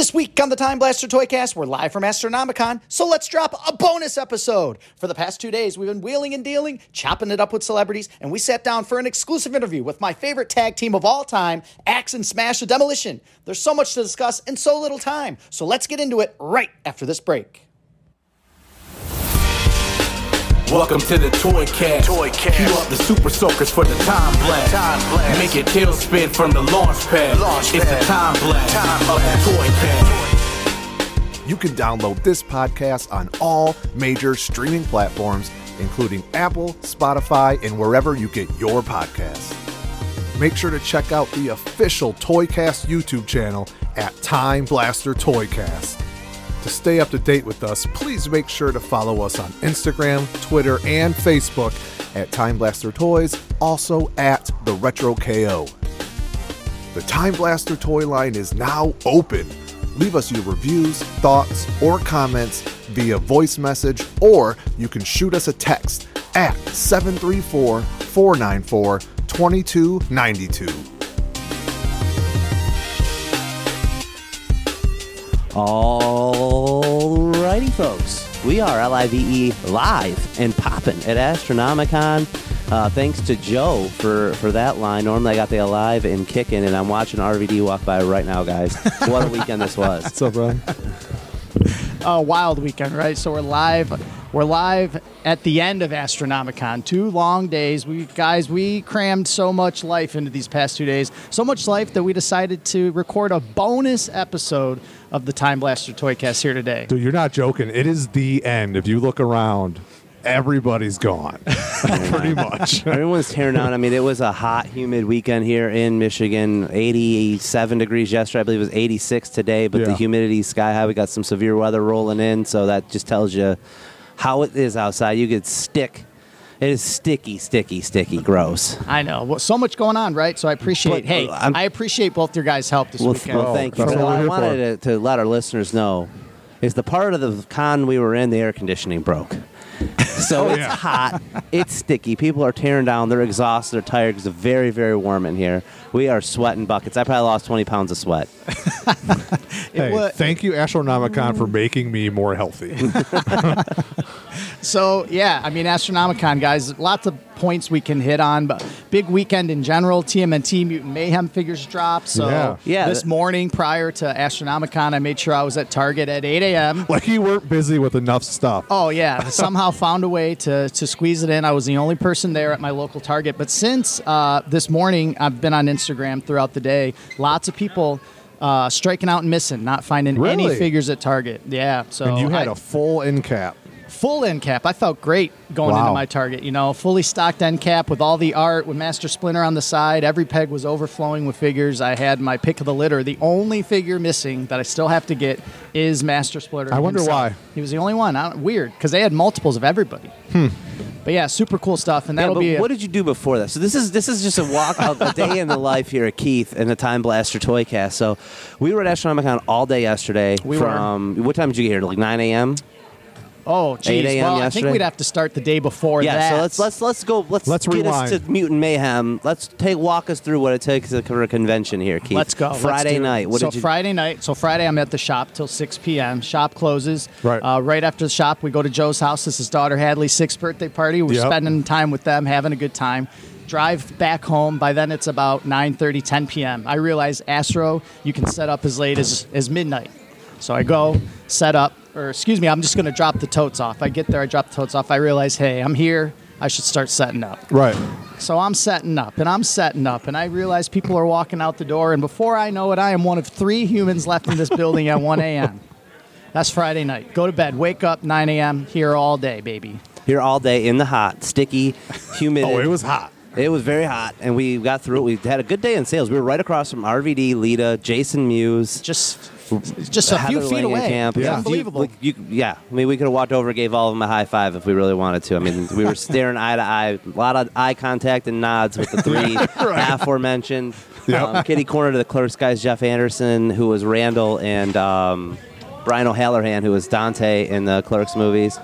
This week on the Time Blaster Toycast, we're live from Astronomicon, so let's drop a bonus episode. For the past two days, we've been wheeling and dealing, chopping it up with celebrities, and we sat down for an exclusive interview with my favorite tag team of all time, Axe and Smash the Demolition. There's so much to discuss and so little time, so let's get into it right after this break. Welcome to the Toy Cast. Toy Cast. Cue up the super soakers for the time blast. Time blast. Make your tail spin from the launch pad. Launch it's pad. the time blast Time of blast. the Toy Cast. You can download this podcast on all major streaming platforms, including Apple, Spotify, and wherever you get your podcasts. Make sure to check out the official Toycast YouTube channel at Time Blaster Toycast. To stay up to date with us, please make sure to follow us on Instagram, Twitter, and Facebook at Time Blaster Toys, also at The Retro KO. The Time Blaster toy line is now open. Leave us your reviews, thoughts, or comments via voice message, or you can shoot us a text at 734 494 2292. Alrighty, folks. We are LIVE E live and popping at Astronomicon. Uh, thanks to Joe for, for that line. Normally I got the alive and kicking, and I'm watching RVD walk by right now, guys. what a weekend this was. What's up, Brian? a wild weekend, right? So we're live. We're live at the end of Astronomicon. Two long days. We guys, we crammed so much life into these past two days. So much life that we decided to record a bonus episode of the Time Blaster Toycast here today. Dude, you're not joking. It is the end. If you look around, everybody's gone. Pretty much. Everyone's tearing out. I mean, it was a hot, humid weekend here in Michigan. 87 degrees yesterday. I believe it was 86 today, but the humidity humidity's sky high. We got some severe weather rolling in, so that just tells you how it is outside. You could stick. It is sticky, sticky, sticky, gross. I know. Well, so much going on, right? So I appreciate. But, hey, uh, I'm- I appreciate both your guys' help this Well, weekend. well Oh, thank you. that's So what I wanted to, to let our listeners know is the part of the con we were in, the air conditioning broke. So it's yeah. hot, it's sticky. People are tearing down. They're exhausted. They're tired because it's very, very warm in here. We are sweating buckets. I probably lost 20 pounds of sweat. hey, wa- thank you, Astronomicon, for mm. making me more healthy. So yeah, I mean Astronomicon guys, lots of points we can hit on, but big weekend in general. TMNT Mutant Mayhem figures dropped. So Yeah. Yeah, this that- morning prior to Astronomicon, I made sure I was at Target at 8 a.m. like you weren't busy with enough stuff. Oh yeah, somehow found a way to to squeeze it in. I was the only person there at my local Target, but since uh, this morning, I've been on Instagram throughout the day. Lots of people. Uh, striking out and missing, not finding any figures at Target. Yeah, so and you had I- a full end cap. Full end cap. I felt great going into my target. You know, fully stocked end cap with all the art, with Master Splinter on the side. Every peg was overflowing with figures. I had my pick of the litter. The only figure missing that I still have to get is Master Splinter. I wonder himself. why. He was the only one. I don't- weird, because they had multiples of everybody. Hmm. But yeah, super cool stuff, and Yeah, that'll but be. a- what did you do before that? So this is this is just a walk of a day in the life here at Keith and the Time Blaster Toycast. So we were at Astronomicon all day yesterday. We were. from what time did you get here? Like 9 a.m. oh, 8 geez. a.m. Well, I think we'd have to start the day before Yeah, that. so let's let's let's go. Let's Let's get us rewind. to Mutant Mayhem. Let's take walk us through what it takes for a convention here, Keith. Let's go. Let's Friday night. What so did you? Friday night. So Friday, I'm at the shop till 6 p.m. Shop closes. Right. Uh, right after the shop, we go to Joe's house. This is his daughter Hadley's sixth birthday party. We're Yep. spending time with them, having a good time. Drive back home. By then, it's about 9:30, 10 p.m. I realize Astro, you can set up as late as as midnight. So I go set up, or excuse me, I'm just going to drop the totes off. I get there, I drop the totes off. I realize, hey, I'm here. I should start setting up. Right. So I'm setting up and I'm setting up, and I realize people are walking out the door. And before I know it, I am one of three humans left in this building at 1 a.m. That's Friday night. Go to bed, wake up 9 a.m. here all day, baby. Here all day in the hot, sticky, humid. Oh, it was hot. It was very hot, and we got through it. We had a good day in sales. We were right across from RVD, Lita, Jason Mewes. Just, just a Heather few feet Langenkamp. away. Yeah. It's unbelievable. You, you- yeah, I mean, we could have walked over, gave all of them a high five if we really wanted to. I mean, we were staring eye to eye, a lot of eye contact and nods with the three aforementioned. Yep. Um, kitty corner to the clerks guys, Jeff Anderson, who was Randall, and um, Brian O'Halloran, who was Dante in the clerks movies.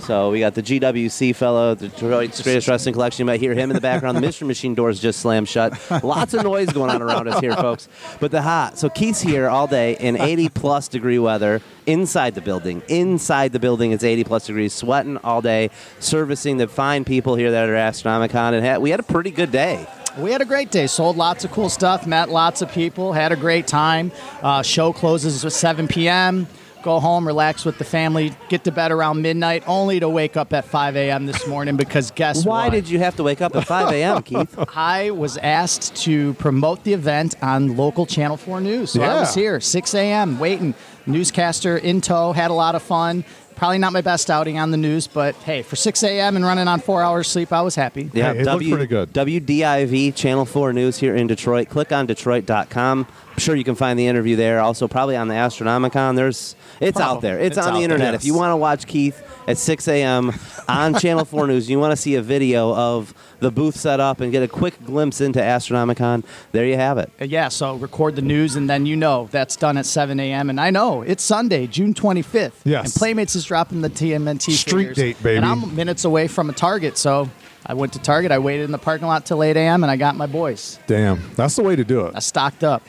So we got the GWC fellow, the Straightest Wrestling Collection. You might hear him in the background. The Mystery Machine doors just slammed shut. Lots of noise going on around us here, folks. But the hot. So Keith's here all day in 80 plus degree weather inside the building. Inside the building, it's 80 plus degrees, sweating all day, servicing the fine people here that are at Astronomicon. And had, we had a pretty good day. We had a great day. Sold lots of cool stuff. Met lots of people. Had a great time. Uh, show closes at 7 p.m. Go home, relax with the family, get to bed around midnight, only to wake up at 5 a.m. this morning because guess what? Why what? did you have to wake up at 5 a.m., Keith? I was asked to promote the event on local Channel 4 News. So I was here, 6 a.m., waiting. Newscaster in tow, had a lot of fun. Probably not my best outing on the news, but hey, for 6 a.m. and running on four hours sleep, I was happy. Yeah, Hey, it looked pretty good. WDIV Channel 4 News here in Detroit. Click on Detroit.com. I'm sure you can find the interview there. Also, probably on the Astronomicon. There's it's out there. It's, It's on out the there, internet. yes. If you want to watch Keith at 6 a.m. on Channel 4 News, you want to see a video of the booth set up and get a quick glimpse into Astronomicon. There you have it. Uh, Yeah, so record the news, and then you know that's done at 7 a.m. And I know it's Sunday, June 25th. Yes. And Playmates is dropping the TMNT Street figures. date, baby. And I'm minutes away from a Target, so I went to Target. I waited in the parking lot till 8 a.m. and I got my boys. Damn, that's the way to do it. I stocked up.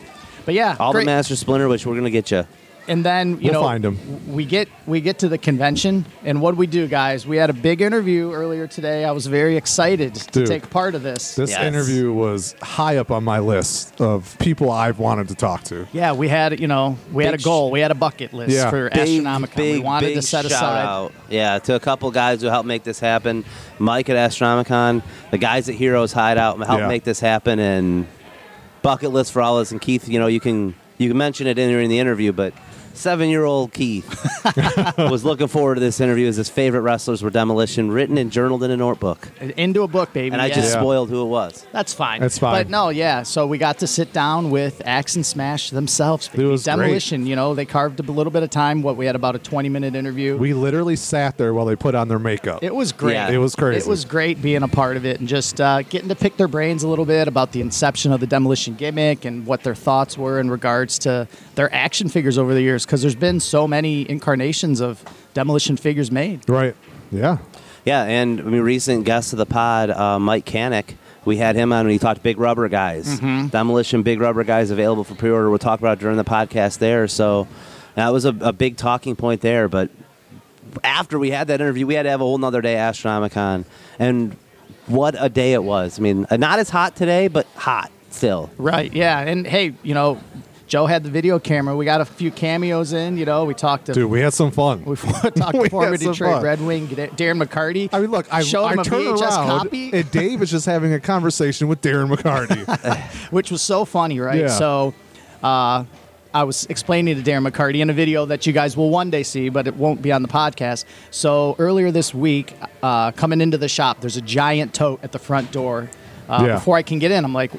But yeah, All great. the Master Splinter, which we're going to get you. And then you We'll know find 'em. we get we get to the convention, and what do we do, guys? We had a big interview earlier today. I was very excited to take part of this. This Yes. interview was high up on my list of people I've wanted to talk to. yeah, we had you know we had a goal, we had a bucket list Yeah. for Big, Astronomicon. big, we wanted to set shout aside. out. Yeah, to a couple guys who helped make this happen. Mike at Astronomicon, the guys at Heroes Hideout helped Yeah. make this happen, and bucket list for all of us. And Keith, you know, you can you can mention it in, in the interview, but seven-year-old Keith was looking forward to this interview as his favorite wrestlers were Demolition, written and journaled in a notebook. into a book, baby. And I yeah. just Yeah. spoiled who it was. That's fine. That's fine. But no, yeah. So we got to sit down with Axe and Smash themselves. baby. was great. Demolition. You know, they carved a little bit of time. What we had about a twenty-minute interview. We literally sat there while they put on their makeup. it was great. Yeah. It was crazy. It was great being a part of it and just uh, getting to pick their brains a little bit about the inception of the demolition gimmick and what their thoughts were in regards to their action figures over the years. Because there's been so many incarnations of demolition figures made. right. Yeah. Yeah, and I mean, recent guest of the pod, uh, Mike Canick. We had him on when he talked Big Rubber Guys. Demolition Big Rubber Guys available for pre-order. We'll talk about it during the podcast there. So that was a, a big talking point there. But after we had that interview, we had to have a whole nother day at Astronomicon. And what a day it was. I mean, not as hot today, but hot still. Right. Yeah. And hey, you know, Joe had the video camera. We got a few cameos in. You know, we talked to Dude, we had some fun. We talked to We former Detroit fun. Red Wing Darren McCarty. I mean, look, I, showed I him a turn VHS around copy, and Dave is just having a conversation with Darren McCarty. which was so funny, right? Yeah. So, uh, I was explaining to Darren McCarty in a video that you guys will one day see, but it won't be on the podcast. So earlier this week, uh, coming into the shop, there's a giant tote at the front door. Uh, Yeah. Before I can get in, I'm like.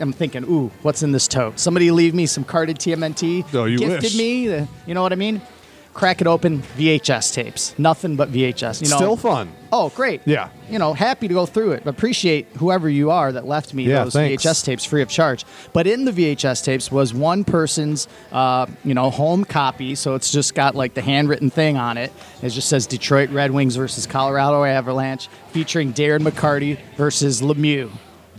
I'm thinking, ooh, what's in this tote? Somebody leave me some carded TMNT. Oh, you gifted wish. me, the, you know what I mean? Crack it open, VHS tapes. Nothing but VHS. You know, Still fun. Oh, great. Yeah. You know, happy to go through it. Appreciate whoever you are that left me Yeah, those thanks. VHS tapes free of charge. But in the VHS tapes was one person's, uh, you know, home copy. So it's just got like the handwritten thing on it. It just says Detroit Red Wings versus Colorado Avalanche, featuring Darren McCarty versus Lemieux.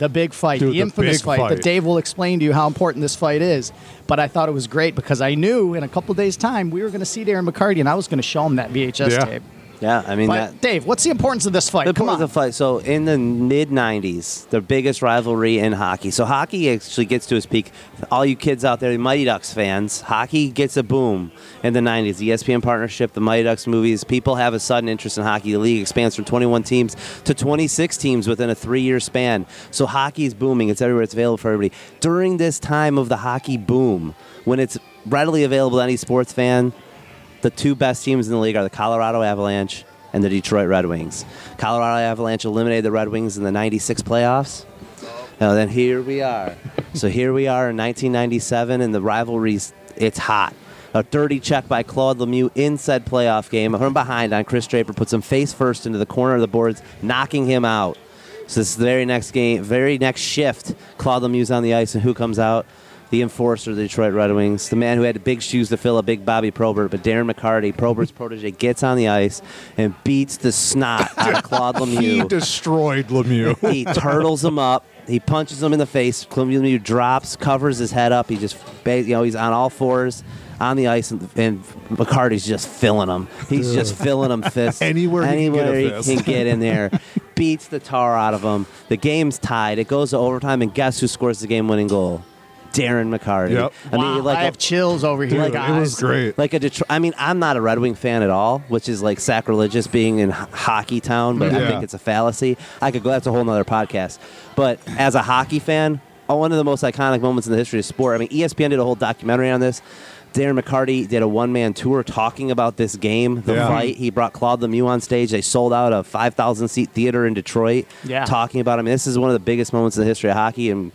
The big fight, Dude, the the infamous fight, fight. that Dave will explain to you how important this fight is. But I thought it was great because I knew in a couple days' time we were going to see Darren McCarty and I was going to show him that VHS Yeah. tape. Yeah, I mean But that. Dave, what's the importance of this fight? The Come on. of the fight. So in the mid '90s, the biggest rivalry in hockey. So hockey actually gets to its peak. All you kids out there, the Mighty Ducks fans, hockey gets a boom in the '90s. The ESPN partnership, the Mighty Ducks movies. People have a sudden interest in hockey. The league expands from 21 teams to 26 teams within a three-year span. So hockey is booming. It's everywhere. It's available for everybody. During this time of the hockey boom, when it's readily available to any sports fan, the two best teams in the league are the Colorado Avalanche and the Detroit Red Wings. Colorado Avalanche eliminated the Red Wings in the 96 playoffs. Now then here we are. so here we are in 1997 and the rivalries it's hot. A dirty check by Claude Lemieux in said playoff game from behind on Chris Draper puts him face first into the corner of the boards, knocking him out. So this is the very next game, very next shift, Claude Lemieux's on the ice and who comes out? The enforcer of the Detroit Red Wings, the man who had big shoes to fill, a big Bobby Probert, but Darren McCarty, Probert's protege, gets on the ice and beats the snot out of Claude Lemieux. He destroyed Lemieux. he turtles him up. He punches him in the face. Claude Lemieux drops, covers his head up. He just, you know, he's on all fours on the ice, and, and McCarty's just filling him. He's just filling him fists Anywhere he can get he can get in there. Beats the tar out of him. The game's tied. It goes to overtime, and guess who scores the game-winning goal? Darren McCarty. Yep. I wow, mean, like I a- have chills over here, Like, Dude, guys. it was great. like a Detroit. I mean, I'm not a Red Wing fan at all, which is like sacrilegious being in h- hockey town, but I think it's a fallacy. I could go. That's a whole nother podcast. But as a hockey fan, uh, one of the most iconic moments in the history of sport. I mean, ESPN did a whole documentary on this. Darren McCarty did a one man tour talking about this game, the Yeah. fight. He brought Claude Lemieux on stage. They sold out a 5,000 seat theater in Detroit Yeah. talking about it. I mean, this is one of the biggest moments in the history of hockey. And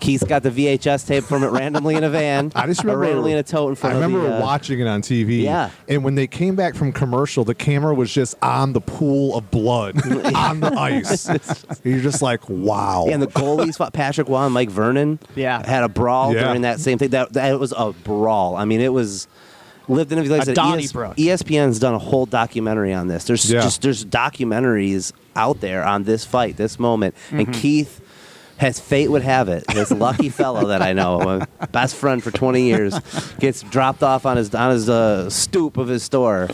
Keith's got the VHS tape from it randomly in a van. I just remember randomly in a tote in I front of remember the, uh, watching it on TV. Yeah. And when they came back from commercial, the camera was just on the pool of blood on the ice. You're just like, wow. Yeah, and the goalies fought Patrick Roy and Mike Vernon. Yeah. had a brawl Yeah. during that same thing. That that was a brawl. I mean, it was lived in. Like I said, Donnybrook. ESPN's done a whole documentary on this. There's Yeah. just there's documentaries out there on this fight, this moment, Mm-hmm. and Keith. As fate would have it, this lucky fellow that I know, my best friend for 20 years, gets dropped off on his on his uh, stoop of his store,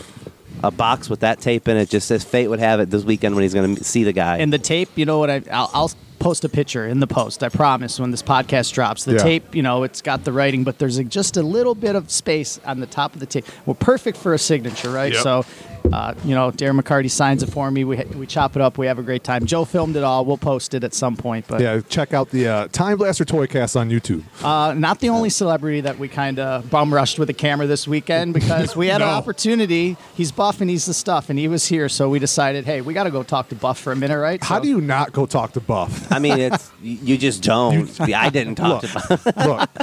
a box with that tape in it. Just says fate would have it this weekend when he's going to see the guy. And the tape, you know what? I, I'll, I'll post a picture in the post. I promise when this podcast drops. The Yeah. tape, you know, it's got the writing, but there's a, just a little bit of space on the top of the tape. Well, perfect for a signature, right? Yep. So, uh, you know, Darren McCarty signs it for me. We we chop it up. We have a great time. Joe filmed it all. We'll post it at some point. But yeah, check out the uh, Time Blaster Toy Cast on YouTube. uh, not the only celebrity that we kind of bum rushed with a camera this weekend because we had an opportunity. He's Buff and he's the stuff, and he was here, so we decided, hey, we got to go talk to Buff for a minute, right? How So- do you not go talk to Buff? I mean, it's you you just don't. I didn't talk Look, to. Buff. look,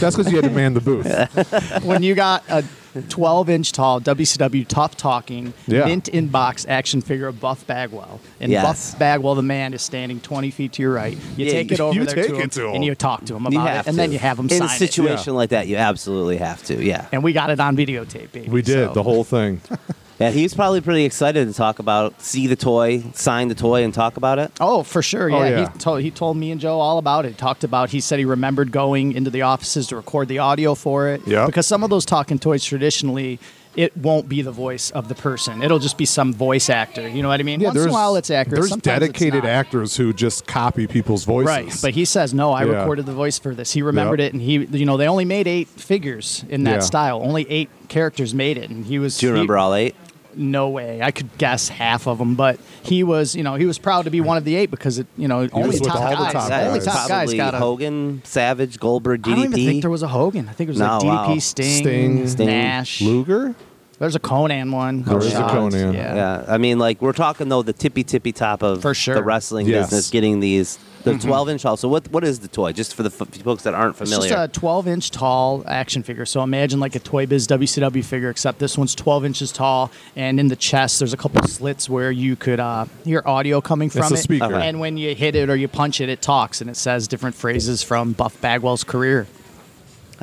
that's because you had to man the booth. when you got a 12 inch tall WCW tough talking Yeah. mint in box action figure of Buff Bagwell, and Yes. Buff Bagwell, the man, is standing 20 feet to your right. You Yeah, take it over you there take to, him, it to him. and you talk to him about it, and to. then you have him in sign a it. situation like that. You absolutely have to. Yeah, And we got it on videotape, baby. We did so- the whole thing. yeah. He's probably pretty excited to talk about, see the toy, sign the toy, and talk about it. Oh, for sure. Yeah, Oh, yeah. He, told, he told me and Joe all about it. Talked about. He said he remembered going into the offices to record the audio for it. Yep. Because some of those talking toys traditionally, it won't be the voice of the person. It'll just be some voice actor. You know what I mean? Once in a while, it's accurate. There's Sometimes dedicated actors who just copy people's voices. Right, but he says no. I Yeah. recorded the voice for this. He remembered Yep. it, and he, you know, they only made eight figures in that Yeah. style. Only eight characters made it, and he was. Do you remember he- all eight? No way. I could guess half of them, but he was, you know, he was proud to be one of the eight because it, you know, only was with top all the guys, only guys. top guys got a. Hogan, Savage, Goldberg, DDP. I don't even think there was a Hogan. I think it was like No, DDP, wow. Sting, Sting. Sting. Nash. Luger? There's a Konnan one. There is a Konnan. Yeah. Yeah, I mean, like we're talking though the tippy tippy top of For sure. the wrestling Yes. business, getting these the 12 inch tall. So what what is the toy? Just for the f- folks that aren't It's familiar. just a 12 inch tall action figure. So imagine like a Toy Biz WCW figure, except this one's 12 inches tall. And in the chest, there's a couple slits where you could uh, hear audio coming from a it. speaker. Okay. And when you hit it or you punch it, it talks and it says different phrases from Buff Bagwell's career.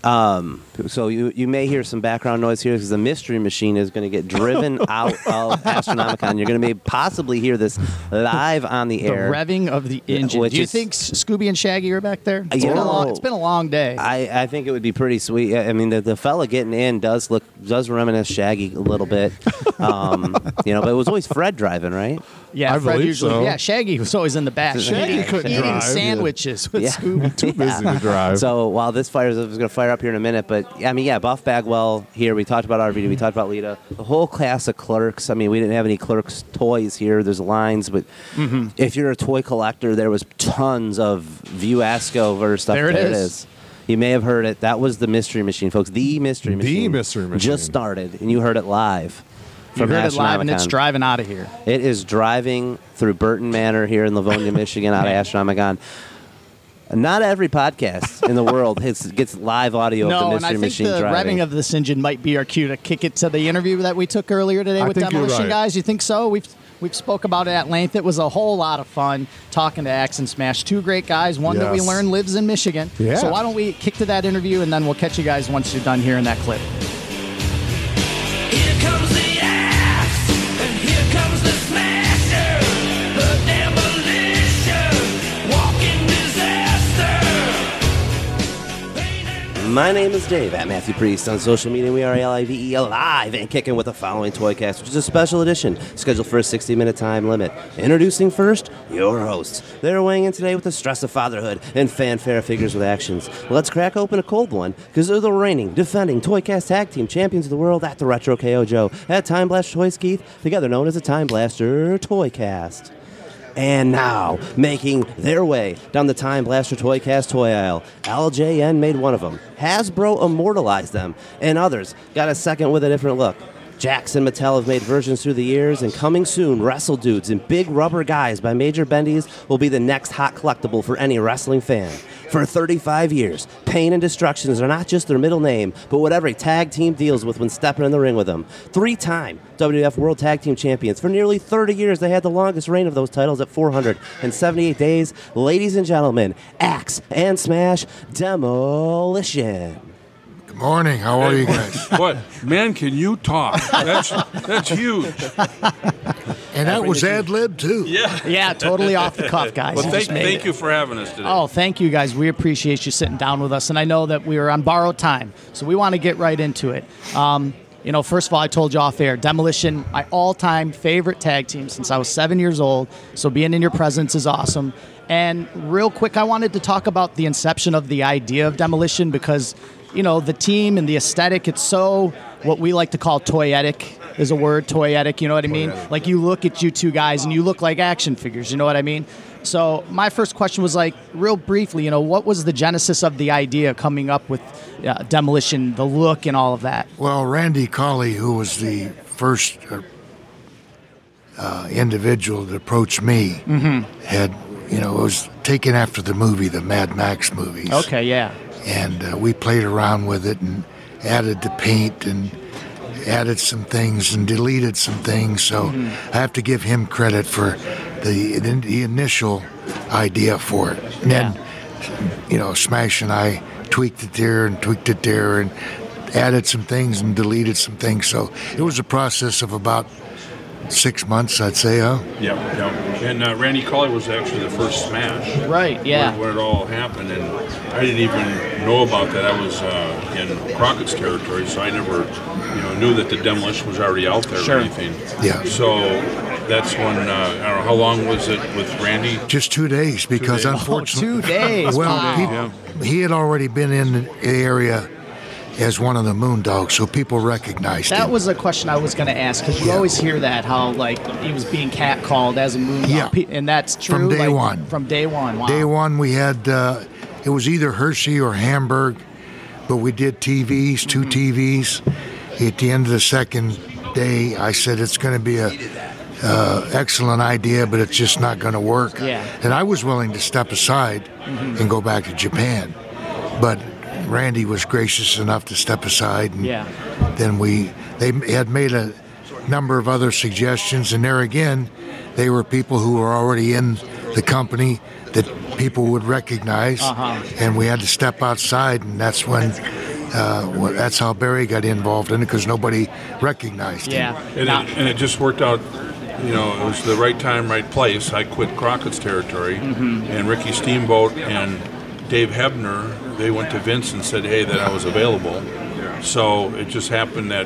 So you, you may hear some background noise here because the mystery machine is going to get driven out of Astronomicon. You're going to be possibly hear this live on the The air. revving of the engine. which Do you is- think S- Scooby and Shaggy are back there? It's, You been, a know- long, it's been a long day. I, I think it would be pretty sweet. I mean, the, the fella getting in does look does reminisce Shaggy a little bit, um, you know. But it was always Fred driving, right? yeah, I Fred believe usually. so. Yeah, Shaggy was always in the back. Shaggy eating, couldn't eating drive. sandwiches with Yeah. Scooby. Too busy to drive. So while this fires up, is going to fire up here in a minute. But I mean, yeah, Buff Bagwell here. We talked about RVD. We talked about Lita. The whole class of clerks. I mean, we didn't have any clerks toys here. There's lines, but Mm-hmm. if you're a toy collector, there was tons of View Askew stuff. There it it is. is. You may have heard it. That was the Mystery Machine, folks. The Mystery Machine. The Mystery Machine. just started, and you heard it live. You from heard it live and it's driving out of here. It is driving through Burton Manor here in Livonia, Michigan, out of Astronomicon. Not every podcast in the world hits, gets live audio of No, the and I think Machine the driving. revving of this engine might be our cue to kick it to the interview that we took earlier today I with Demolition right. Guys. You think so? We've We've spoke about it at length. It was a whole lot of fun talking to Axe and Smash. Two great guys. One that we learned lives in Michigan. Yeah. So why don't we kick to that interview and then we'll catch you guys once you're done hearing that clip. My name is Dave at Mathew Priest on social media. We are LIVE alive and kicking with the following Toycast, which is a special edition scheduled for a 60 minute time limit. Introducing first your hosts. They're weighing in today with the stress of fatherhood and fanfare figures with actions. Let's crack open a cold one because they're the reigning, defending Toycast Tag Team Champions of the World at the Retro KO Joe at Time Blaster Toys Keith, together known as the Time Blaster Toycast. And now, making their way down the Time Blaster Toy Cast toy aisle, LJN made one of them. Hasbro immortalized them, and others got a second with a different look. Jackson Mattel have made versions through the years, and coming soon, Wrestle Dudes and Big Rubber Guys by Major Bendy's will be the next hot collectible for any wrestling fan. For 35 years, Pain and Destructions are not just their middle name, but what every tag team deals with when stepping in the ring with them. Three time WWF World Tag Team Champions. For nearly 30 years, they had the longest reign of those titles at 478 days. Ladies and gentlemen, Axe and Smash Demolition. Good morning. How are you guys? What man? Can you talk? That's that's huge. And that was ad lib too. Yeah. Yeah, totally off the cuff, guys. Well, thank, just made thank you for having us today. Oh, thank you guys. We appreciate you sitting down with us. And I know that we were on borrowed time, so we want to get right into it. Um, you know, first of all, I told you off air, Demolition, my all time favorite tag team since I was seven years old. So being in your presence is awesome. And real quick, I wanted to talk about the inception of the idea of Demolition because, you know, the team and the aesthetic, it's so what we like to call toyetic is a word, toyetic, you know what I mean? Like you look at you two guys and you look like action figures, you know what I mean? So my first question was like, real briefly, you know, what was the genesis of the idea coming up with uh, demolition, the look, and all of that? Well, Randy Colley, who was the first uh, uh, individual that approached me, had, you know, it was taken after the movie, the Mad Max movies. Okay, yeah, And uh, we played around with it and added the paint and added some things and deleted some things. So I have to give him credit for the, the initial idea for it. And then, you know, Smash and I tweaked it there and tweaked it there and added some things and deleted some things. So it was a process of about six months, I'd say, huh? Yeah, yeah. And uh, Randy Colley was actually the first Smash. right, yeah, When, when it all happened, and I didn't even know about that. I was uh, in Crockett's territory, so I never, you know, knew that the demolition was already out there Sure. or anything. Yeah. So that's when uh, I don't know how long was it with Randy. Just two days because days. oh, unfortunately. two days. Well, wow. he, he had already been in the area as one of the Moondogs, so people recognized That him. That was a question I was going to ask because you Yeah. always hear that how like he was being catcalled as a moon, Yeah. and that's true From day like, one. From day one, wow. Day one, we had uh, it was either Hershey or Hamburg, but we did TVs, two Mm-hmm. TVs. At the end of the second day, I said it's going to be a uh, excellent idea, but it's just not going to work. Yeah. And I was willing to step aside and go back to Japan, but Randy was gracious enough to step aside, and Yeah. then we they had made a number of other suggestions, and there again, they were people who were already in the company that people would recognize, Uh-huh. and we had to step outside, and that's when. Uh, well, that's how Barry got involved in it because nobody recognized him. Yeah. And, Now- it, and it just worked out. You know, it was the right time, right place. I quit Crockett's territory, and Ricky Steamboat and Dave Hebner, they went to Vince and said, "Hey, that I was available." So it just happened that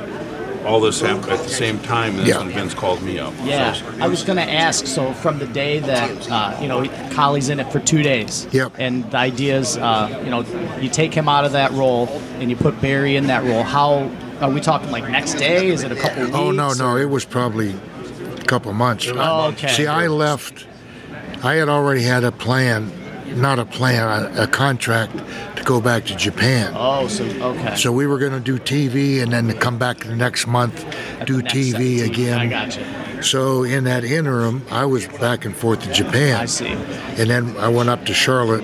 all this happened at the same time. And that's Yeah. when Vince called me up. Yeah, So- I was going to ask. So from the day that uh, you know Colley's in it for two days, Yep. and the idea is, uh, you know, you take him out of that role and you put Barry in that role. How are we talking? Like next day? Is it a couple weeks? Oh no, no, or- it was probably a couple months. Oh, okay. See, I left. I had already had a plan, not a plan, a, a contract to go back to Japan. Oh, so okay. So we were going to do TV and then to come back the next month, do Next TV 17. again. I got you. So in that interim, I was back and forth to Japan. I see. And then I went up to Charlotte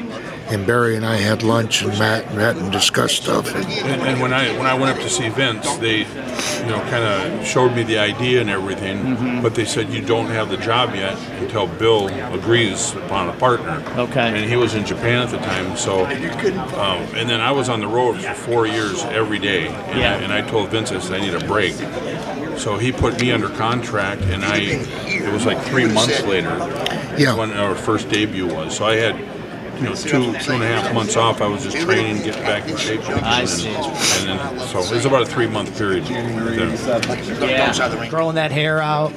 and Barry and I had lunch and Matt met and discussed stuff. And, And, and when I when I went up to see Vince, they, you know, kind of showed me the idea and everything. Mm-hmm. But they said you don't have the job yet until Bill agrees upon a partner. Okay. And he was in Japan at the time, so. Um, and then I was on the road for four years every day. And, Yeah. I, and I told Vince I said I need a break. So he put me under contract, and I. It was like three months later. Yeah. When our first debut was, so I had. You know, two two and a half months off. I was just training, getting back in shape. and I see. and then, so it was about a three month period. Then. Yeah, growing that hair out,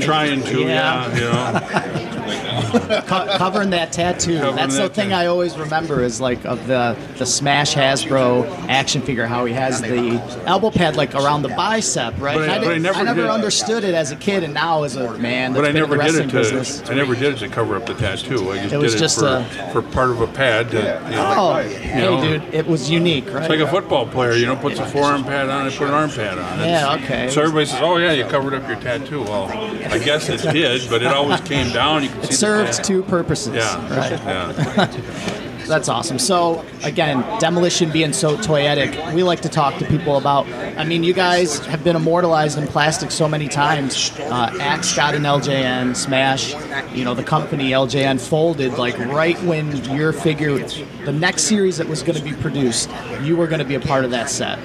Trying to, Yeah. yeah, you know. co- covering that tattoo. Covering That's the thing tattoo. I always remember is like of the the Smash Hasbro action figure, how he has the elbow pad like around the bicep, right? But I- I, but I never I never did. understood it as a kid, and now as a man, But I never did it to. business. I never did it to cover up the tattoo. I just It was did just it for, a- for part of a pad. To, you know, Oh, you hey, know, dude, it was unique, right? It's like a football player, you know, puts a forearm pad on, and put an arm pad on. It's- Yeah, okay. So everybody says, "Oh yeah, you covered up your tattoo." Well, I guess it did, but it always came down. You can see it the served two purposes. Yeah, Right. yeah. That's awesome. So again, demolition being so toyetic, we like to talk to people about. I mean, you guys have been immortalized in plastic so many times. Uh, Axe got an LJN, Smash. You know, the company LJN folded like right when your figure, the next series that was going to be produced, you were going to be a part of that set.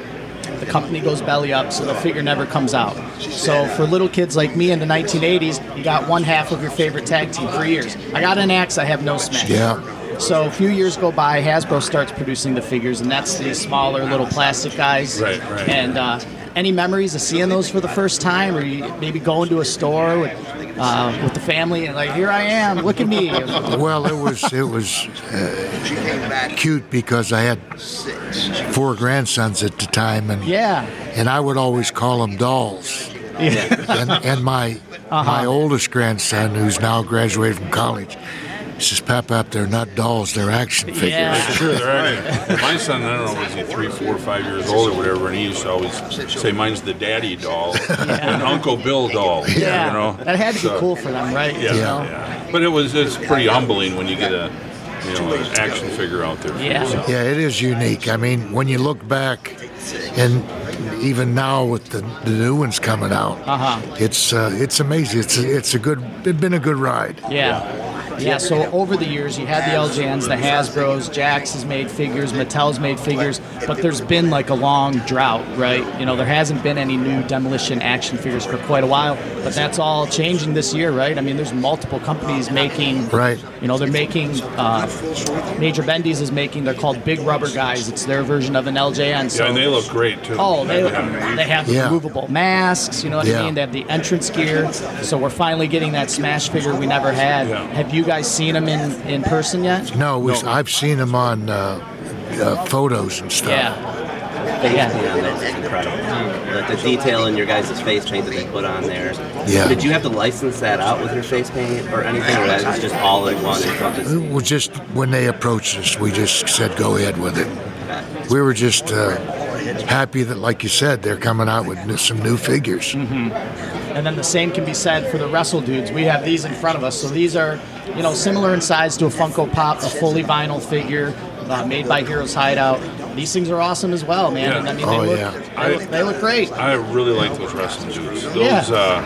The company goes belly up, so the figure never comes out. So for little kids like me in the 1980s, you got one half of your favorite tag team for years. I got an Axe, I have no Smash. Yeah. So a few years go by, Hasbro starts producing the figures, and that's the smaller little plastic guys. Right, right. And uh, any memories of seeing those for the first time, or you maybe going to a store with uh, with the family and like, here I am, look at me. well, it was it was uh, cute because I had four grandsons at the time, and Yeah. and I would always call them dolls. and, and my Uh-huh. my oldest grandson, who's now graduated from college, says, "Pap, Pap, they're not dolls; they're action figures." Yeah. Sure, they're actually, my son, I don't know, was he three, four, five years old or whatever, and he used to always say, mine's the daddy doll and Uncle Bill doll. Yeah. You know? That had to be cool for them, right? Yeah, You yeah. But it was, it's pretty humbling when you get a, you know, an action figure out there. for Yeah. yourself. Yeah, it is unique. I mean, when you look back, and even now with the, the new ones coming out, Uh-huh. it's uh, it's amazing. It's it's a good. It's been a good ride. Yeah. Yeah, so over the years, you had the LJNs, the Hasbros, Jakks has made figures, Mattel's made figures, but there's been like a long drought, right? You know, there hasn't been any new demolition action figures for quite a while, but that's all changing this year, right? I mean, there's multiple companies making, Right. you know, they're making, uh, Major Bendy's is making, they're called Big Rubber Guys. It's their version of an LJN. So Yeah, and they look great too. Oh, they, they have Yeah. removable masks, you know what I mean? They have the entrance gear. So we're finally getting that Smash figure we never had. Yeah. Have you guys seen them in, in person yet? No, we, I've seen them on uh, uh, photos and stuff. Yeah. Face Yeah. paint on those is incredible. Like the detail in your guys' face paint that they put on there. Yeah. Did you have to license that out with your face paint or anything, or that was just all in one? And It was just when they approached us, we just said go ahead with it. We were just uh, happy that, like you said, they're coming out with n- some new figures. And then the same can be said for the Wrestle Dudes. We have these in front of us. So these are, you know, similar in size to a Funko Pop, a fully vinyl figure uh, made by Heroes Hideout. These things are awesome as well, man. Yeah. And I mean, Oh, they, look, yeah. they, look, they look great. I really like those wrestling dudes. Those, Yeah. uh,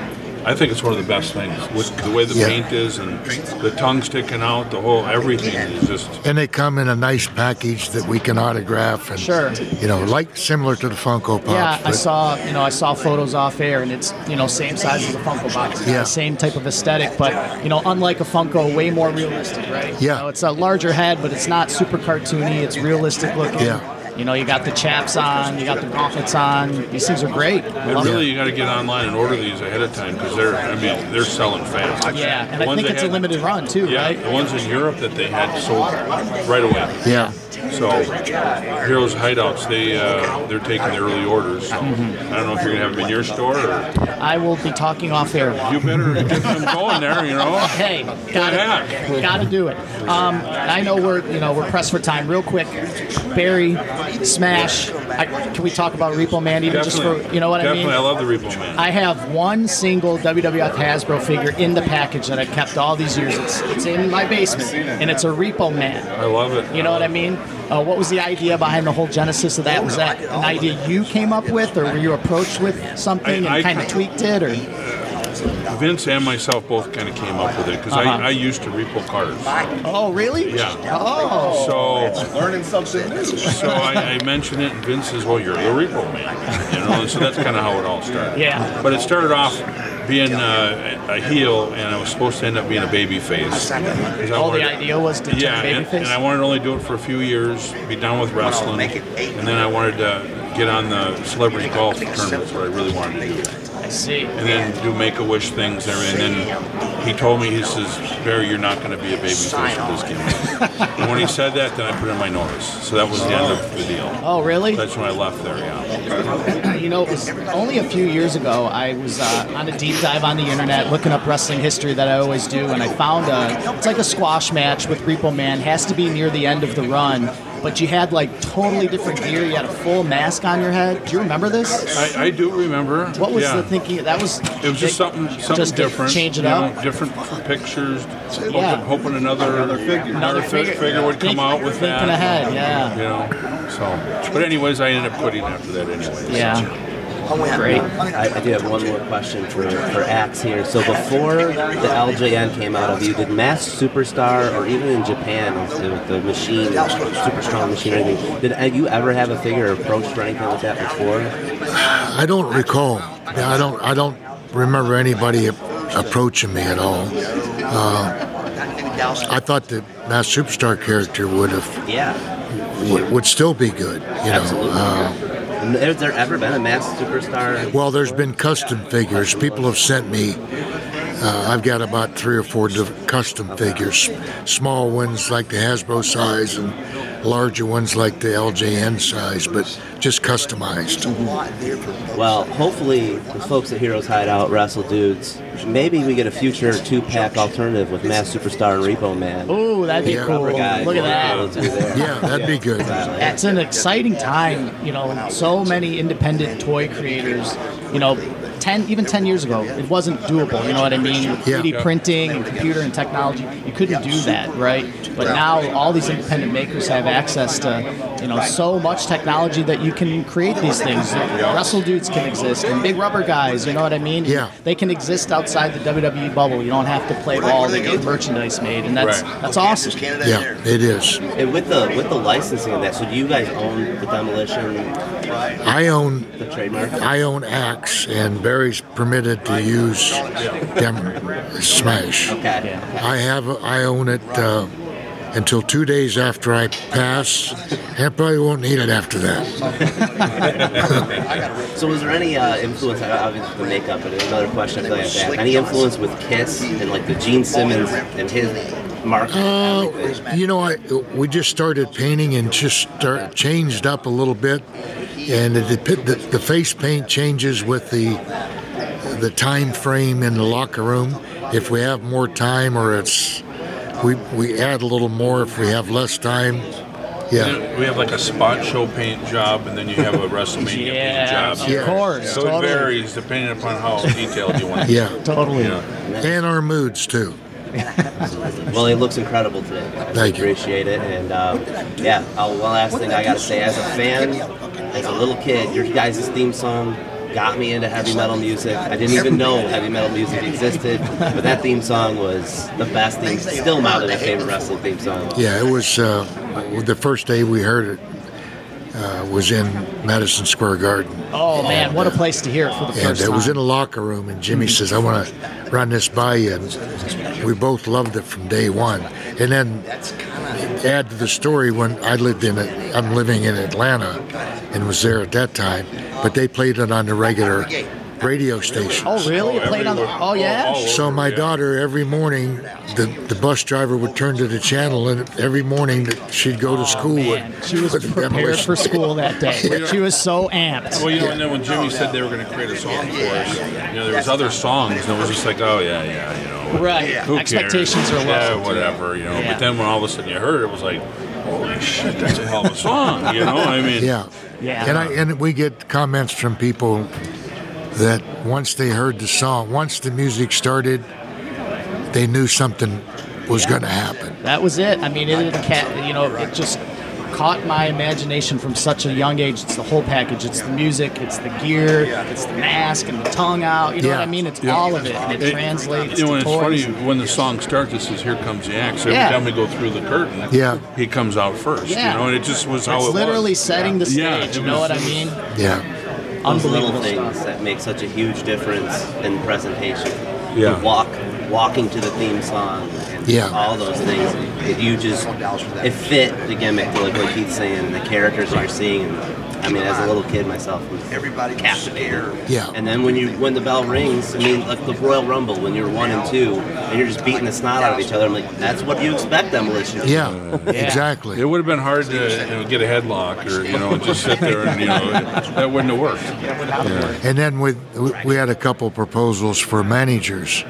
I think it's one of the best things with the way the Yeah. paint is and the tongue sticking out, the whole everything is just. And they come in a nice package that we can autograph. And, Sure. You know, like similar to the Funko Pops. Yeah, I saw you know I saw photos off air, and it's you know same size as a Funko box, Yeah. same type of aesthetic, but you know unlike a Funko, way more realistic, right? Yeah. you know, it's a larger head, but it's not super cartoony. It's realistic looking. Yeah. You know, you got the chaps on, you got the gauntlets on. These things are great. I And really, it. you got to get online and order these ahead of time because they're. I mean, they're selling fast. Yeah, and The I think they it's a limited run too, Yeah, right? the ones in Europe that they had sold right away. Yeah. So Heroes Hideouts, they uh, they're taking the early orders. So Mm-hmm. I don't know if you're gonna have them in your store. or I will be talking off air. You better get them going there. You know. Hey, gotta, got to do it. Um, I know we're you know we're pressed for time. Real quick, Barry, Smash, I, can we talk about Repo Man even just for you know what I Definitely, mean? I love the Repo Man. I have one single WWF Hasbro figure in the package that I've kept all these years. It's, it's in my basement, and it's a Repo Man. I love it. You know what I mean? Uh, what was the idea behind the whole genesis of that? Was that an idea you came up with, or were you approached with something and I- kind of tweaked it, or? Vince and myself both kind of came up with it because Uh-huh. I, I used to repo cars. Oh, really? Yeah. Oh. So Learning something new. so I, I mentioned it, and Vince says, "Well, you're the repo man," you know. And so that's kind of how it all started. Yeah. But it started off being uh, a heel, and I was supposed to end up being a baby face. Oh, the idea was to turn yeah, and, babyface? and I wanted to only do it for a few years, be done with wrestling, and then I wanted to get on the celebrity golf tournaments, what I really wanted to do I see. and then do make a wish things and everything. And then he told me, he says, Barry, you're not going to be a baby face with this gimmick. and when he said that, then I put in my notice. So that was the end of the deal. Oh, really? That's when I left there, yeah. You know, it was only a few years ago. I was uh, on a deep dive on the internet looking up wrestling history that I always do, and I found a. It's like a squash match with Repo Man. Has to be near the end of the run, but you had like totally different gear. You had a full mask on your head. Do you remember this? I, I do remember. What was yeah. the thinking? That was. It was just something, something just different. Change it you up. know, different pictures. Hoping, Yeah. hoping another another figure, Another fi- figure. figure would come out with thinking that. ahead, yeah. You know. So, but anyways, I ended up quitting after that. Anyway. Yeah. Great. I, I do have one more question for, for Axe here. So before the LJN came out of you, did Masked Superstar or even in Japan, the, the machine, super strong machine or anything, did you ever have a figure approached for anything like that before? I don't recall. I don't. I don't remember anybody approaching me at all. Uh, I thought the Masked Superstar character would have Yeah. would, would still be good. You know. Absolutely. Uh, Has there ever been a Masked Superstar? well, there's been custom figures. People have sent me. Uh, I've got about three or four diff- custom figures, small ones like the Hasbro size, and larger ones like the LJN size, but just customized. Well, hopefully the folks at Heroes Hideout wrestle dudes. Maybe we get a future two-pack alternative with Masked Superstar and Repo Man. Ooh, that'd be Yeah. cool. Guys, Look at we'll- that. we'll do there. Yeah, that'd be good. It's an exciting time, you know. So many independent toy creators, you know. 10, even 10 years ago, it wasn't doable. You know what I mean? With Yeah. 3D printing and computer and technology, you couldn't do that, right? But now all these independent makers have access to, you know, so much technology that you can create these things. Wrestle dudes can exist, and big rubber guys. You know what I mean? Yeah. They can exist outside the WWE bubble. You don't have to play ball to get merchandise made, and that's Right. that's awesome. Yeah, it is. And with the with the licensing of that, so do you guys own the demolition, I own? I own Axe, and Barry's permitted to use them Smash. I have I own it uh, until two days after I pass, I probably won't need it after that. So was there any uh, influence, obviously the makeup, but another question I feel like I have to ask, any influence with Kiss and like the Gene Simmons and his mark? Uh, you know, I we just started painting and just start, changed up a little bit, and the, the the face paint changes with the the time frame in the locker room. If we have more time, or it's we we add a little more if we have less time. Yeah, We have like a spot show paint job, and then you have a WrestleMania Yeah, paint job. of Yeah. course, So totally. it varies depending upon how detailed you want. yeah, Totally. Yeah. and our moods too. Well, it looks incredible today. I Thank you. Appreciate it. And um, yeah, uh, one last thing I got to say as a fan, as a little kid, your guys' theme song got me into heavy metal music. I didn't even know heavy metal music existed, but that theme song was the best theme. Still my my favorite wrestling theme song. Yeah, it was uh, the first day we heard it uh, was in Madison Square Garden. Oh man, what a place to hear it for the first time! And it was in a locker room, and Jimmy says, "I want to run this by you." And we both loved it from day one. And then add to the story when I lived in it, I'm living in Atlanta, and was there at that time. But they played it on the regular radio station. oh really? Oh, it played on the. Oh yeah. So my daughter every morning, the, the bus driver would turn to the channel, and every morning that she'd go to oh, school. Man, with, she was with prepared demolition. for school that day. She was so amped. Well, you know, and then when Jimmy said they were going to create a song for us, you know, there was other songs, and it was just like, oh yeah, yeah, you know, Right. who cares? Expectations are low. Yeah, whatever, you know. Yeah. But then when all of a sudden you heard it, it was like, holy shit, that's a hell of a song. You know, I mean, Yeah. Yeah. And I and we get comments from people that once they heard the song, once the music started, they knew something was going to happen. That was it. I mean, it, ca- you know, it just caught my imagination from such a young age. It's the whole package. It's the music, it's the gear, it's the mask and the tongue out. You know what I mean? It's Yeah. all of it, and it, It- translates You know, to it's toys. funny when the song starts. It says, "Here comes the axe." Every Yeah. time we go through the curtain, Yeah. he comes out first. Yeah. You know, and it just was how It's it literally was. setting the stage. Yeah, you know was- what I mean? Yeah. Those little things stuff. that make such a huge difference in presentation. Yeah. The walk, walking to the theme song, and Yeah. all those things. That you just it fit the gimmick, like what Keith's saying, the characters you're seeing. And, I mean, as a little kid myself, was Everybody was captivated. Yeah. And then when you when the bell rings, I mean, like the Royal Rumble, when you're one and two, and you're just beating the snot out of each other. I'm like, that's what you expect, demolition. Yeah. Exactly. It would have been hard to you know, get a headlock or you know just sit there and you know that wouldn't have worked. Yeah. And then with we had a couple proposals for managers,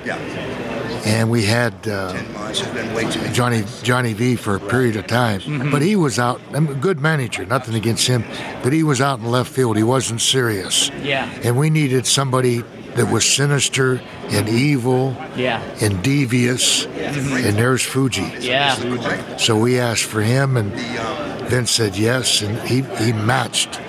and we had uh, Ten months has been way too many. Johnny Johnny V for a period of time. But he was out. I'm a good manager, nothing against him, but he was out in left field. He wasn't serious. Yeah. And we needed somebody that was sinister and evil Yeah. and devious. And there's Fuji. Yeah. So we asked for him, and Vince said yes, and he, he matched.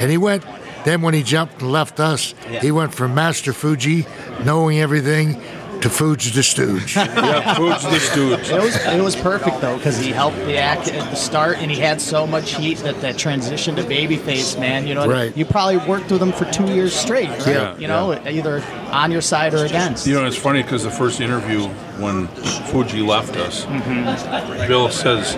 And he went, then when he jumped and left us, he went from Master Fuji, knowing everything, to Fuji the Stooge. Yeah, Fuji the Stooge. It was it was perfect though because he helped the act at the start and he had so much heat that that transition to babyface man you know Right. you probably worked with him for two years straight right? Yeah, you know either on your side or against You know, it's funny because the first interview when Fuji left us, Mm-hmm. Bill says,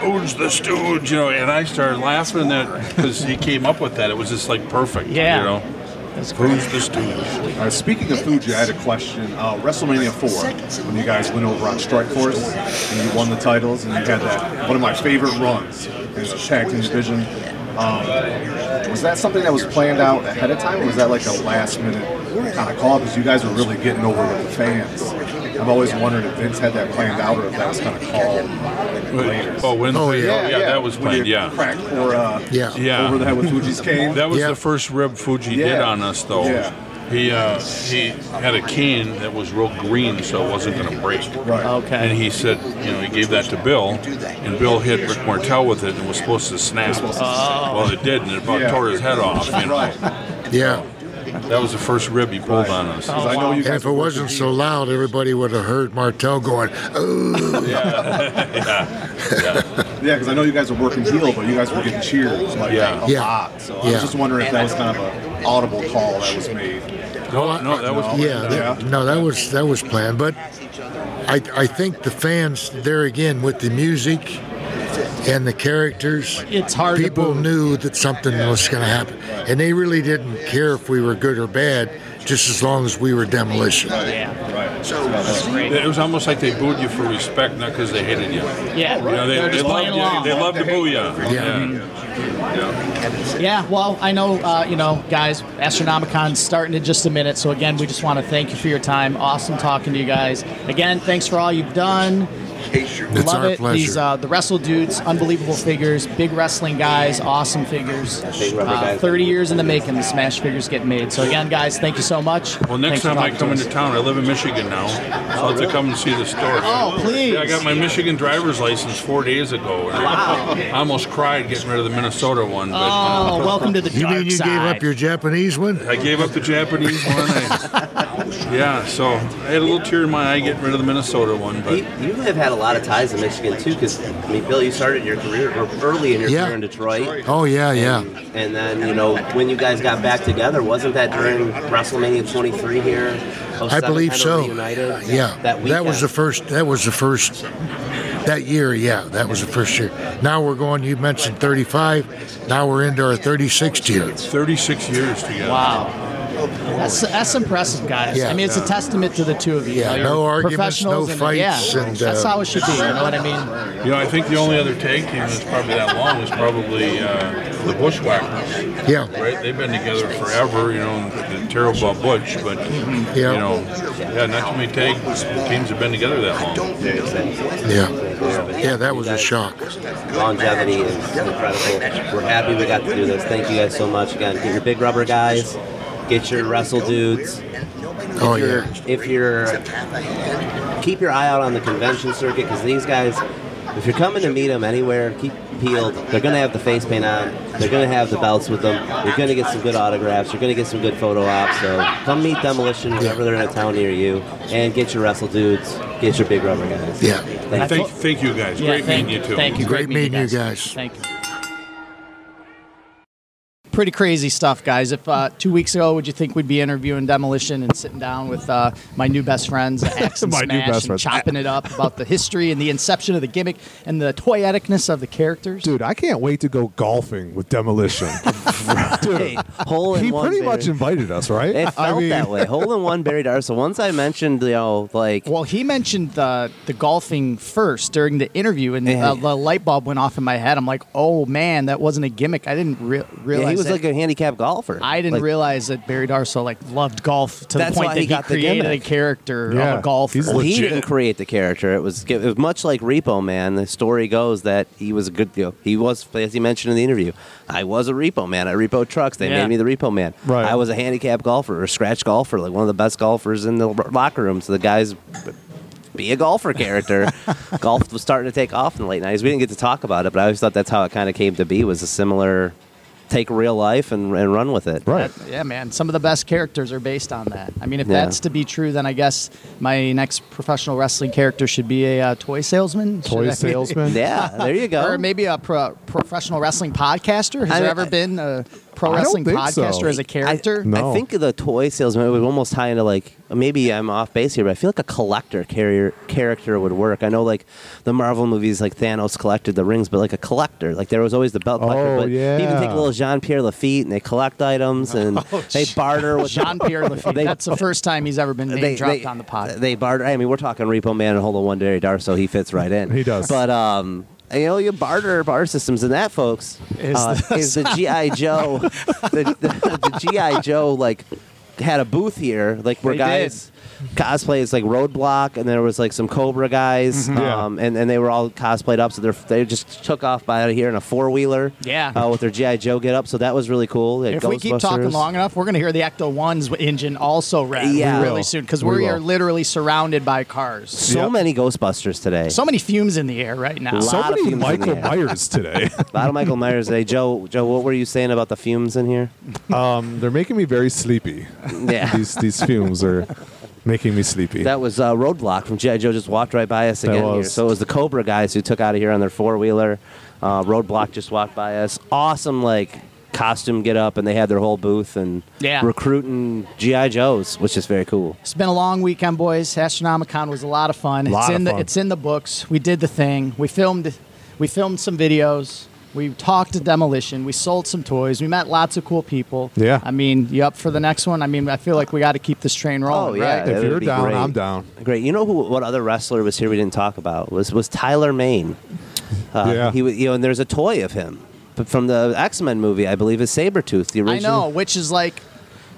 "Who's the Stooge?" You know, and I started laughing that because he came up with that. It was just like perfect. Yeah. You know, That's great. who's the Stooge? Uh, speaking of Fuji, I had a question. Uh, WrestleMania 4, when you guys went over on Strike Force and you won the titles, and you had that one of my favorite runs in the tag team division. Um, was that something that was planned out ahead of time, or was that like a last minute kind of call? Because you guys were really getting over with the fans. I've always wondered if Vince had that planned out or if that was kind of called later. Oh, Wednesday. Oh, yeah. yeah, that was planned. Yeah. Cracked or uh, Yeah. Yeah. over the head with Fuji's cane. That was Yeah. the first rib Fuji Yeah. did on us, though. Yeah. He uh, he had a cane that was real green, so it wasn't going to break. Right. okay And he said, you know, he gave that to Bill, and Bill hit Rick Martel with it and was supposed to snap. Oh. Well, it did, and it about Yeah. tore his head off. You know, Right. Yeah. That was the first rib he pulled on us. I know you if it wasn't so loud, everybody would have heard Martel going, oh. Yeah, because I know you guys were working heel, but you guys were getting cheers like Yeah. a Yeah. lot. So I was just wondering if that was kind of an audible call that was made. No, no, that was Yeah, that- no, that was that was planned. But I I think the fans there again with the music and the characters, It's hard people boo. knew that something was going to happen, and they really didn't care if we were good or bad, just as long as we were demolition. yeah That's great. It was almost like they booed you for respect, not because they hated you. yeah You know, they, they're they just loved you. They loved to boo you. Yeah. Yeah, well, I know, uh, you know, guys, Astronomicon starting in just a minute. So, again, we just want to thank you for your time. Awesome talking to you guys. Again, thanks for all you've done. It's Love our it. pleasure. These uh, the Wrestle Dudes, unbelievable figures, big wrestling guys, awesome figures. Uh, 30 years in the making, the Smash figures get made. So, again, guys, thank you so much. Well, next Thanks time I come to into town, I live in Michigan now, so I'll have to come and see the store. Oh, please. Yeah, I got my Michigan driver's license four days ago. And I almost cried getting rid of the Minnesota one, but Oh, welcome to the dark You mean you side. gave up your Japanese one? I gave up the Japanese one. I, yeah, so I had a little tear in my eye getting rid of the Minnesota one, but You, you have had a lot of ties in Michigan too, because I mean, Bill, you started your career or early in your Yeah. career in Detroit, Oh yeah, yeah. and then you know when you guys got back together, wasn't that during WrestleMania 23 here? I 07 believe kinda so. reunited? Yeah, that that, was the first. That was the first. That year, yeah, that was the first year. Now we're going. You mentioned 35. Now we're into our 36th year. 36 years together. Wow. That's, that's impressive, guys. Yeah. I mean, it's a testament to the two of you. Yeah, you no know, you're arguments, no professionals and- fights, Yeah, and, that's uh, how it should be. You know what I mean? You know, I think the only other tag team that's probably that long is probably uh, the Bushwhackers. Yeah. Right? They've been together forever, you know, the terrible about Butch, but, Yeah. you know, yeah, not too many tag teams have been together that long. Yeah. Yeah, that was a shock. Longevity is incredible. We're happy we got to do this. Thank you guys so much. Again, get your big rubber guys, get your wrestle dudes. Oh, if you're, yeah. if you're keep your eye out on the convention circuit because these guys, if you're coming to meet them anywhere, keep peeled. They're gonna have the face paint on. They're gonna have the belts with them. You're gonna get some good autographs. You're gonna get some good photo ops. So come meet Demolition whenever they're in a town near you, and get your wrestle dudes. Get your big rubber guys. Yeah. Thank you. Thank, thank you guys. Yeah, Great thank, meeting you too. Thank you. Great meeting you guys. guys. Thank you. Pretty crazy stuff, guys. If uh, two weeks ago, would you think we'd be interviewing Demolition and sitting down with uh, my new best friends, Axe and My new Smash, best and chopping it up about the history and the inception of the gimmick and the toyeticness of the characters? Dude, I can't wait to go golfing with Demolition. Hey, hole in he one pretty much invited us, right? It felt that way. Hole in one Barry Darsow. So once I mentioned, you know, like Well, he mentioned the the golfing first during the interview, and Yeah. uh, the light bulb went off in my head. I'm like, oh man, that wasn't a gimmick. I didn't re- realize yeah, he was that. like a handicap golfer. I didn't Like, realize that Barry Darsow like loved golf to the point that he he, got the created a gimmick. character Yeah, of a golfer. he's Well, he didn't create the character. It was, it was much like Repo Man. The story goes that he was a good. You know, he was, as he mentioned in the interview, I was a Repo Man. I repo trucks. They Yeah. made me the Repo Man. Right. I was a handicap golfer or scratch golfer, like one of the best golfers in the locker room. So the guys. Be a golfer character. Golf was starting to take off in the late '90s. We didn't get to talk about it, but I always thought that's how it kind of came to be. Was a similar take real life and, and run with it. right. That- yeah, man. Some of the best characters are based on that. I mean, if Yeah. that's to be true, then I guess my next professional wrestling character should be a uh, toy salesman. Toy salesman. Yeah, there you go. Or maybe a pro- professional wrestling podcaster. Has I- there ever I- been a pro I wrestling think podcaster so. as a character? I, No. I think the toy salesman would almost tie into like maybe I'm off base here, but I feel like a collector carrier character would work. I know like the Marvel movies, like Thanos collected the rings, but like a collector, like there was always the belt collector. Oh, but you even take a little Jean Pierre Lafitte and they collect items and they barter with Jean Pierre Lafitte. They- That's the first time he's ever been name they, dropped they- on the pod. They barter. I mean, we're talking Repo Man and Hold on One Day Dar, so he fits right in. He does. But um, you know, you barter barter systems, and that, folks, Is uh, the- is the GI Joe. the, the, the GI Joe like had a booth here, like where They guys cosplay is like Roadblock, and there was like some Cobra guys, Yeah. um, and, and they were all cosplayed up. So they they just took off by out of here in a four wheeler, Yeah. uh, with their GI Joe get up. So that was really cool. If we keep talking long enough, we're going to hear the Ecto One's engine also rev Yeah. Really soon because We we are literally surrounded by cars. so Yep. many Ghostbusters today. So many fumes in the air right now. Lot So of many fumes Michael. Myers today. A lot of Michael Myers today. Joe, Joe, what were you saying about the fumes in here? um, they're making me very sleepy. Yeah. These these fumes are making me sleepy. That was uh, Roadblock from G.I. Joe just walked right by us That again here. So it was the Cobra guys who took out of here on their four wheeler. Uh, Roadblock just walked by us. Awesome, like costume get up, and they had their whole booth and Yeah. recruiting G.I. Joes, which is very cool. It's been a long weekend, boys. Astronomicon was a lot of fun. Lot it's of in the fun. it's in the books. We did the thing. We filmed we filmed some videos. We talked to demolition. We sold some toys. We met lots of cool people. Yeah. I mean, you up for the next one? I mean, I feel like we got to keep this train rolling, Oh, yeah. right? if you're down, great. I'm down. Great. You know who? What other wrestler was here? We didn't talk about was was Tyler Mane. Uh, Yeah. He was, you know, and there's a toy of him, but from the X Men movie, I believe, is Sabretooth, the original. I know, which is like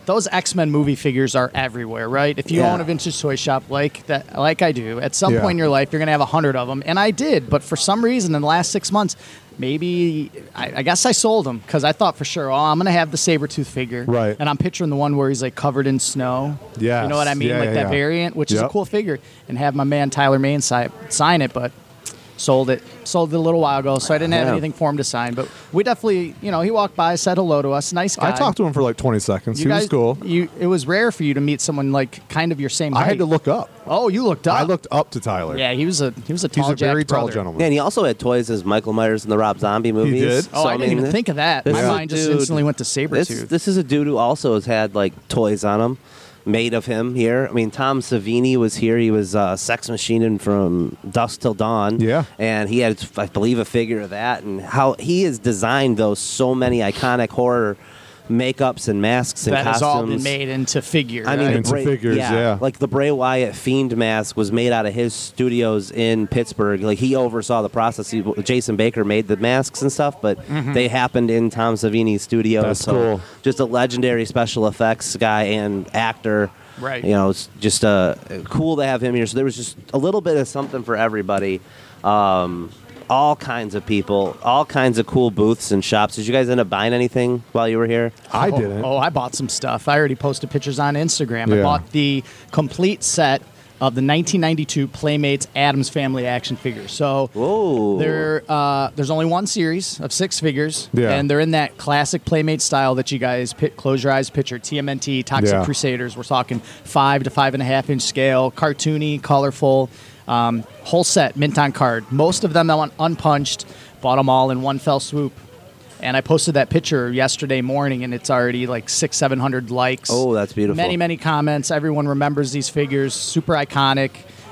those X Men movie figures are everywhere, right? If you Yeah. own a vintage toy shop like that, like I do, at some Yeah. point in your life, you're gonna have a hundred of them, and I did. But for some reason, in the last six months, maybe I, I guess I sold them because I thought for sure, oh, I'm gonna have the saber tooth figure, Right. And I'm picturing the one where he's like covered in snow. Yeah, you know what I mean, Yeah, like yeah, that yeah. variant, which is a cool figure, and have my man Tyler Mane si- sign it, but. Sold it. Sold it a little while ago, so I didn't have Yeah. anything for him to sign. But we definitely, you know, he walked by, said hello to us. Nice guy. I talked to him for like 20 seconds. You he guys, was cool. You, it was rare for you to meet someone like kind of your same height. I had to look up. Oh, you looked up. I looked up to Tyler. Yeah, he was a he was a He's tall, a very tall brother. gentleman. Yeah, and he also had toys as Michael Myers in the Rob Zombie movies. did? Oh, So, I didn't mean, even think of that. this My is a mind just dude- instantly went to This, Sabretooth. this is a dude who also has had like toys on him, made of him here. I mean, Tom Savini was here. He was uh, Sex Machining from Dusk Till Dawn. Yeah. and he had, I believe, a figure of that, and how he has designed those so many iconic horror makeups and masks and that has costumes. all been made into figures. I mean, right? the Into Bray, figures, yeah. Like the Bray Wyatt Fiend mask was made out of his studios in Pittsburgh. Like he oversaw the process. He, Jason Baker made the masks and stuff, but they happened in Tom Savini's studio. That's so cool. Just a legendary special effects guy and actor. Right. You know, it's just uh, cool to have him here. So there was just a little bit of something for everybody. Um, all kinds of people, all kinds of cool booths and shops. Did you guys end up buying anything while you were here? I oh, didn't. Oh, I bought some stuff. I already posted pictures on Instagram. I bought the complete set of the 1992 Playmates Addams Family action figures. So Whoa. uh, there's only one series of six figures, Yeah. and they're in that classic Playmate style that you guys pit, close your eyes picture. TMNT, Toxic Yeah. Crusaders. We're talking five to five and a half inch scale, cartoony, colorful. Um, whole set, mint on card. Most of them I want unpunched. Bought them all in one fell swoop. And I posted that picture yesterday morning, and it's already like six, seven hundred likes. Oh, that's beautiful. Many, many comments. Everyone remembers these figures. Super iconic.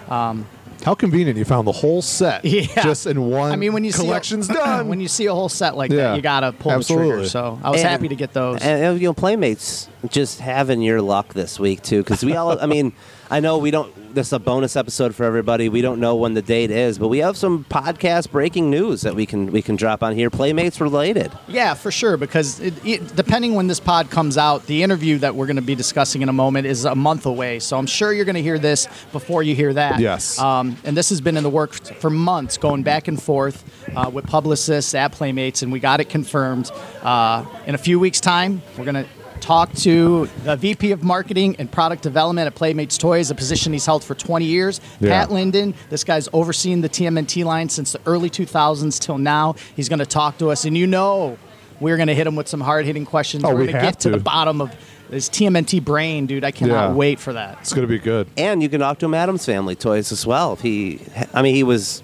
Um, How convenient you found the whole set Yeah. just in one I mean, when you collection's see a, done. when you see a whole set like Yeah, that, you gotta pull the absolutely. trigger. So I was And- happy to get those. And, and, you know, Playmates just having your luck this week too, because we all. I mean, I know we don't. This is a bonus episode for everybody. We don't know when the date is, but we have some podcast breaking news that we can we can drop on here. Playmates related. Yeah, for sure. Because it, it, depending when this pod comes out, the interview that we're going to be discussing in a moment is a month away. So I'm sure you're going to hear this before you hear that. Yes. Um, and this has been in the works for months, going back and forth uh, with publicists at Playmates, and we got it confirmed. Uh, in a few weeks' time, we're going to talk to the VP of Marketing and Product Development at Playmates Toys, a position he's held for 20 years. Yeah. Pat Linden, this guy's overseen the TMNT line since the early 2000s till now. He's going to talk to us, and you know we're going to hit him with some hard hitting questions. Oh, we're we going to get to. to. the bottom of this TMNT brain, dude. I cannot Yeah. wait for that. it's going to be good. And you can talk to him Addams Family Toys as well. If he, I mean, he was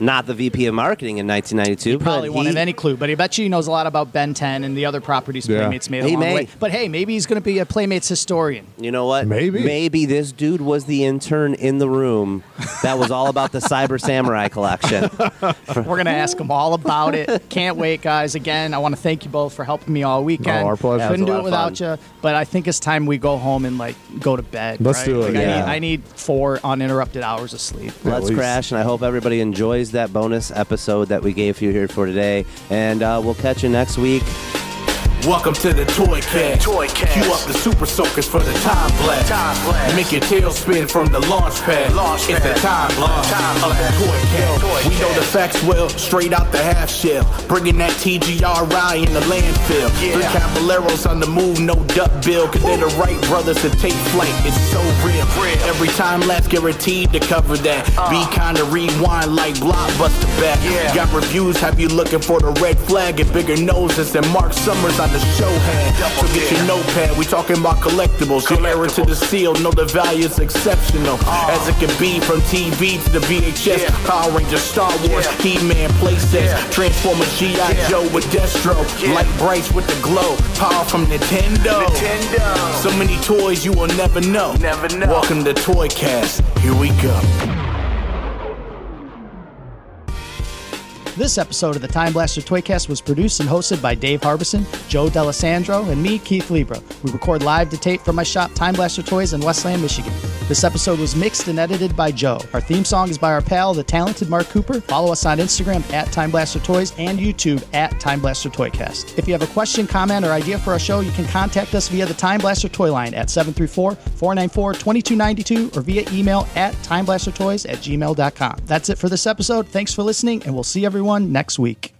not the VP of marketing in 1992. Probably but won't he, have any clue, but I bet you he knows a lot about Ben 10 and the other properties Yeah. Playmates made He along the may. way. But hey, maybe he's going to be a Playmates historian. You know what? Maybe. Maybe this dude was the intern in the room that was all about the Cyber Samurai collection. We're going to ask him all about it. Can't wait, guys. Again, I want to thank you both for helping me all weekend. Oh, our pleasure. Couldn't do it a lot of without you, but I think it's time we go home and like go to bed. Let's right? do it, Like, I, need, I need four uninterrupted hours of sleep. Let's least. crash, and I hope everybody enjoys that bonus episode that we gave you here for today. And uh, we'll catch you next week. Welcome to the Toy Cast. Toy Cast. Cue up the super soakers for the time blast. Time blast. Make your tail spin from the launch pad. Launch it's pad. the time blast Time of blast. the Toy Cast. Toy we know the facts well, straight out the half shell. Bringing that TGRI in the landfill. Yeah. Three Caballeros on the move, no duck bill. Cause they're the right brothers to take flight. It's so real. Real. Every time lapse guaranteed to cover that. Uh. Be kinda rewind like blockbuster back. Yeah. Got reviews, have you looking for the red flag and bigger noses than Marc Summers on the show. Double So get your notepad, we talking about collectibles. Your error to the seal, know the value is exceptional. As it can be from TV to the VHS. Power Rangers, Star Wars. He-Man playsets. Transformers, G.I. Joe with Destro. Lite-Brites with the glow, power from Nintendo. Nintendo. So many toys you will never know. Never know. Welcome to Toy Cast. Here we go. This episode of the Time Blaster Toycast was produced and hosted by Dave Harbison, Joe D'Alessandro, and me, Keith Libra. We record live to tape from my shop, Time Blaster Toys in Westland, Michigan. This episode was mixed and edited by Joe. Our theme song is by our pal, the talented Mark Cooper. Follow us on Instagram at Time Blaster Toys and YouTube at Time Blaster Toycast. If you have a question, comment, or idea for our show, you can contact us via the Time Blaster Toy line at 734-494-2292 or via email at timeblastertoys at gmail.com. That's it for this episode. Thanks for listening, and we'll see everyone next week.